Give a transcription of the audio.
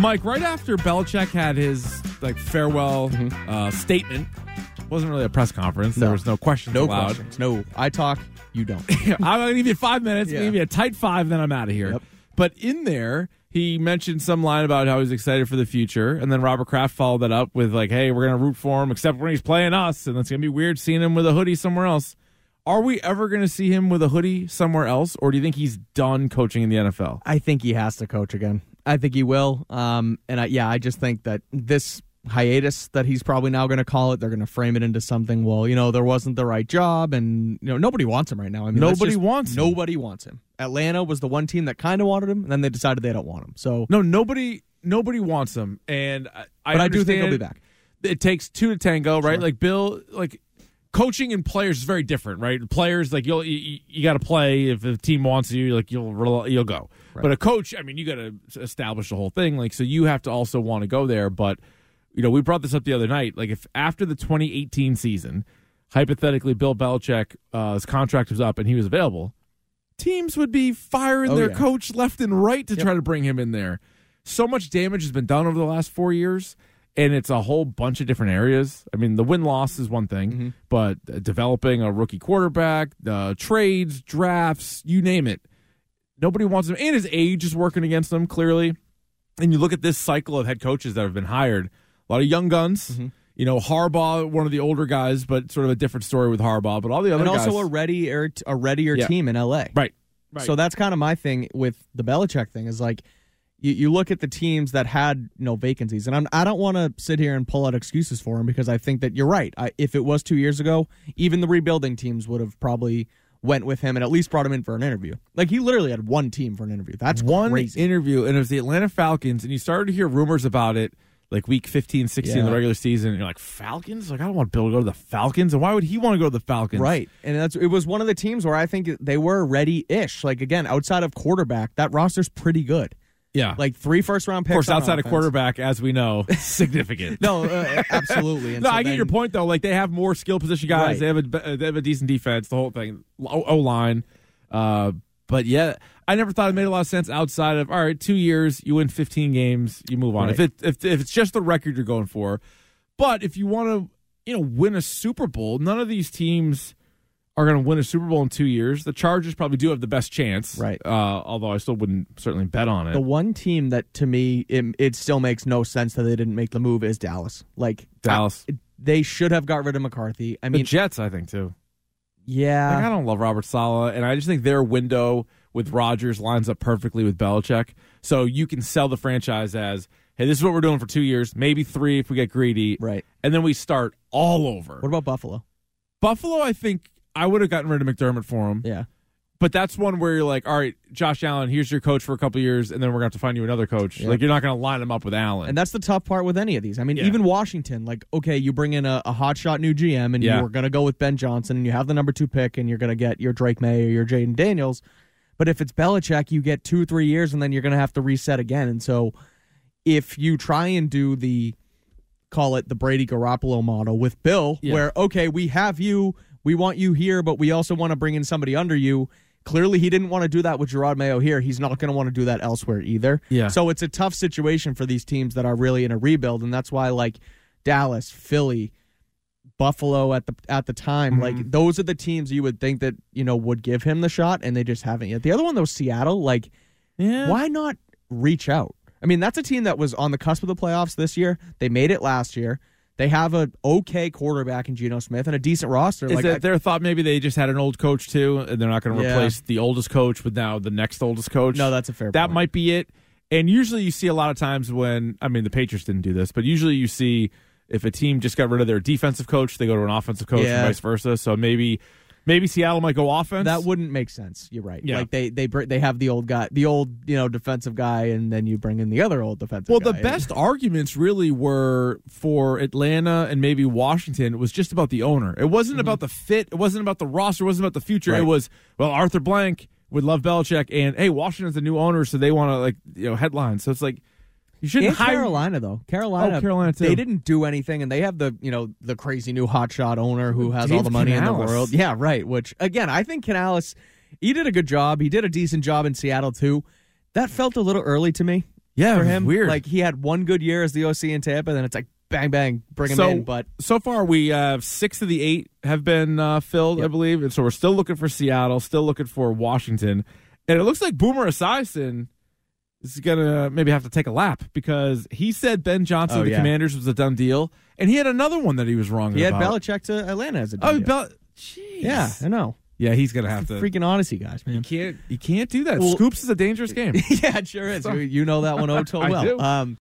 Mike, right after Belichick had his like farewell uh, statement, wasn't really a press conference. There was no questions No allowed. questions. No, I talk, you don't. I'm gonna give you five minutes. Yeah. give you a tight five, then I'm out of here. Yep. But in there, he mentioned some line about how he's excited for the future, and then Robert Kraft followed that up with like, "Hey, we're gonna root for him, except when he's playing us, and it's gonna be weird seeing him with a hoodie somewhere else." Are we ever gonna see him with a hoodie somewhere else, or do you think he's done coaching in the NFL? I think he has to coach again. I think he will. Um, and I, yeah, I just think that this hiatus that he's probably now going to call it, they're going to frame it into something. Well, you know, there wasn't the right job, and you know, nobody wants him right now. I mean, Nobody just- wants him. Nobody wants him. Atlanta was the one team that kind of wanted him, and then they decided they don't want him. So, No, nobody, nobody wants him, and I, I but I do think he'll be back. it takes two to tango, right? Sure. Like Bill, like coaching and players is very different, right? Players like you'll you, you got to play if the team wants you, like you'll you'll go. But a coach, I mean, you got to establish the whole thing, like so you have to also want to go there. But you know, we brought this up the other night. Like if after the 2018 season, hypothetically, Bill Belichick uh, his contract was up and he was available, teams would be firing Oh, their yeah. coach left and right to try to bring him in there. So much damage has been done over the last four years, and it's a whole bunch of different areas. I mean, the win loss is one thing, Mm-hmm. but developing a rookie quarterback, uh, trades, drafts, you name it, nobody wants him. And his age is working against him clearly. And you look at this cycle of head coaches that have been hired, a lot of young guns. Mm-hmm. You know, Harbaugh, one of the older guys, but sort of a different story with Harbaugh. But all the other And guys, also a ready a readier Yeah. team in LA. right, right. So that's kind of my thing with the Belichick thing is like you, you look at the teams that had you know vacancies, and I'm, I don't want to sit here and pull out excuses for him because I think that you're right. I, if it was two years ago, even the rebuilding teams would have probably went with him and at least brought him in for an interview. Like he literally had one team for an interview. That's one crazy. interview, and it was the Atlanta Falcons, and you started to hear rumors about it like week 15, 16 in the regular season. And you're like, Falcons? Like, I don't want Bill to go to the Falcons. And why would he want to go to the Falcons? Right, and that's it was one of the teams where I think they were ready-ish. Like again, outside of quarterback, that roster's pretty good. Yeah. Like three first-round picks. of course, outside of quarterback, as we know, significant. No, uh, absolutely. And No, so I get then- your point though. Like they have more skill position guys. Right. They have a they have a decent defense. The whole thing, O line. Uh, but yeah, I never thought it made a lot of sense outside of all right, two years, you win fifteen games, you move on. Right. If it if if it's just the record you're going for, but if you want to, you know, win a Super Bowl, none of these teams are going to win a Super Bowl in two years. The Chargers probably do have the best chance, Right. Uh, although I still wouldn't certainly bet on it. The one team that to me it, it still makes no sense that they didn't make the move is Dallas. Like Dallas. I- they should have got rid of McCarthy. I the mean, Jets, I think too. yeah, Like, I don't love Robert Saleh, and I just think their window with Rodgers lines up perfectly with Belichick. So you can sell the franchise as, hey, this is what we're doing for two years, maybe three if we get greedy, right. and then we start all over. What about Buffalo? Buffalo, I think I would have gotten rid of McDermott for him, Yeah, but that's one where you're like, all right, Josh Allen, here's your coach for a couple years, and then we're going to have to find you another coach. Yeah. Like, you're not going to line him up with Allen. and that's the tough part with any of these. I mean, Yeah. even Washington, like okay, you bring in a, a hotshot new GM, and Yeah. you're going to go with Ben Johnson, and you have the number two pick, and you're going to get your Drake Maye or your Jayden Daniels. But if it's Belichick, you get two, three years, and then you're going to have to reset again. And so, if you try and do the call it the Brady Garoppolo model with Bill, Yeah. where okay, we have you, we want you here, but we also want to bring in somebody under you. Clearly, he didn't want to do that with Jerod Mayo here. He's not going to want to do that elsewhere either. Yeah. So it's a tough situation for these teams that are really in a rebuild, and that's why like Dallas, Philly, Buffalo at the at the time, Mm-hmm. like those are the teams you would think that you know would give him the shot, and they just haven't yet. The other one though, Seattle, like yeah. why not reach out? I mean, that's a team that was on the cusp of the playoffs this year. They made it last year. They have a okay quarterback in Geno Smith and a decent roster. Is like that I- their thought maybe they just had an old coach too, and they're not going to Yeah. replace the oldest coach with now the next oldest coach? no, that's a fair. that point. might be it. And usually you see a lot of times when I mean the Patriots didn't do this, but usually you see if a team just got rid of their defensive coach, they go to an offensive coach Yeah. and vice versa. So maybe maybe Seattle might go offense. That wouldn't make sense. You're right. Yeah. Like they they they have the old guy, the old you know defensive guy, and then you bring in the other old defensive. well, the best arguments really were for Atlanta and maybe Washington It was just about the owner. It wasn't about the fit. It wasn't about the roster. It wasn't about the future. It Mm-hmm. Was well, Arthur Blank would love Belichick, and hey, Washington's a new owner, so they want to like you know headlines. So it's like you shouldn't And hire Carolina though. Carolina, Oh, Carolina, too. They didn't do anything, and they have the you know the crazy new hotshot owner who has all the money in the world. Yeah, right. Which again, I think Canales, he did a good job. He did a decent job in Seattle too. That felt a little early to me. Yeah, for was him. weird. Like he had one good year as the OC in Tampa, and then it's like bang bang, bring him So- in. But so far we have six of the eight have been uh, filled, I believe, and so we're still looking for Seattle, still looking for Washington, and it looks like Boomer Esiason is gonna maybe have to take a lap because he said Ben Johnson Oh, the yeah. Commanders was a done deal, and he had another one that he was wrong he had. Belichick to Atlanta as a Oh, deal. Bel- Jeez. yeah, I know. yeah, he's gonna have to. Freaking Audacy guys, man. You can't, you can't do that. Well- Scoops is a dangerous game. yeah, it sure is. So- You know that one oh so I well. do. Um,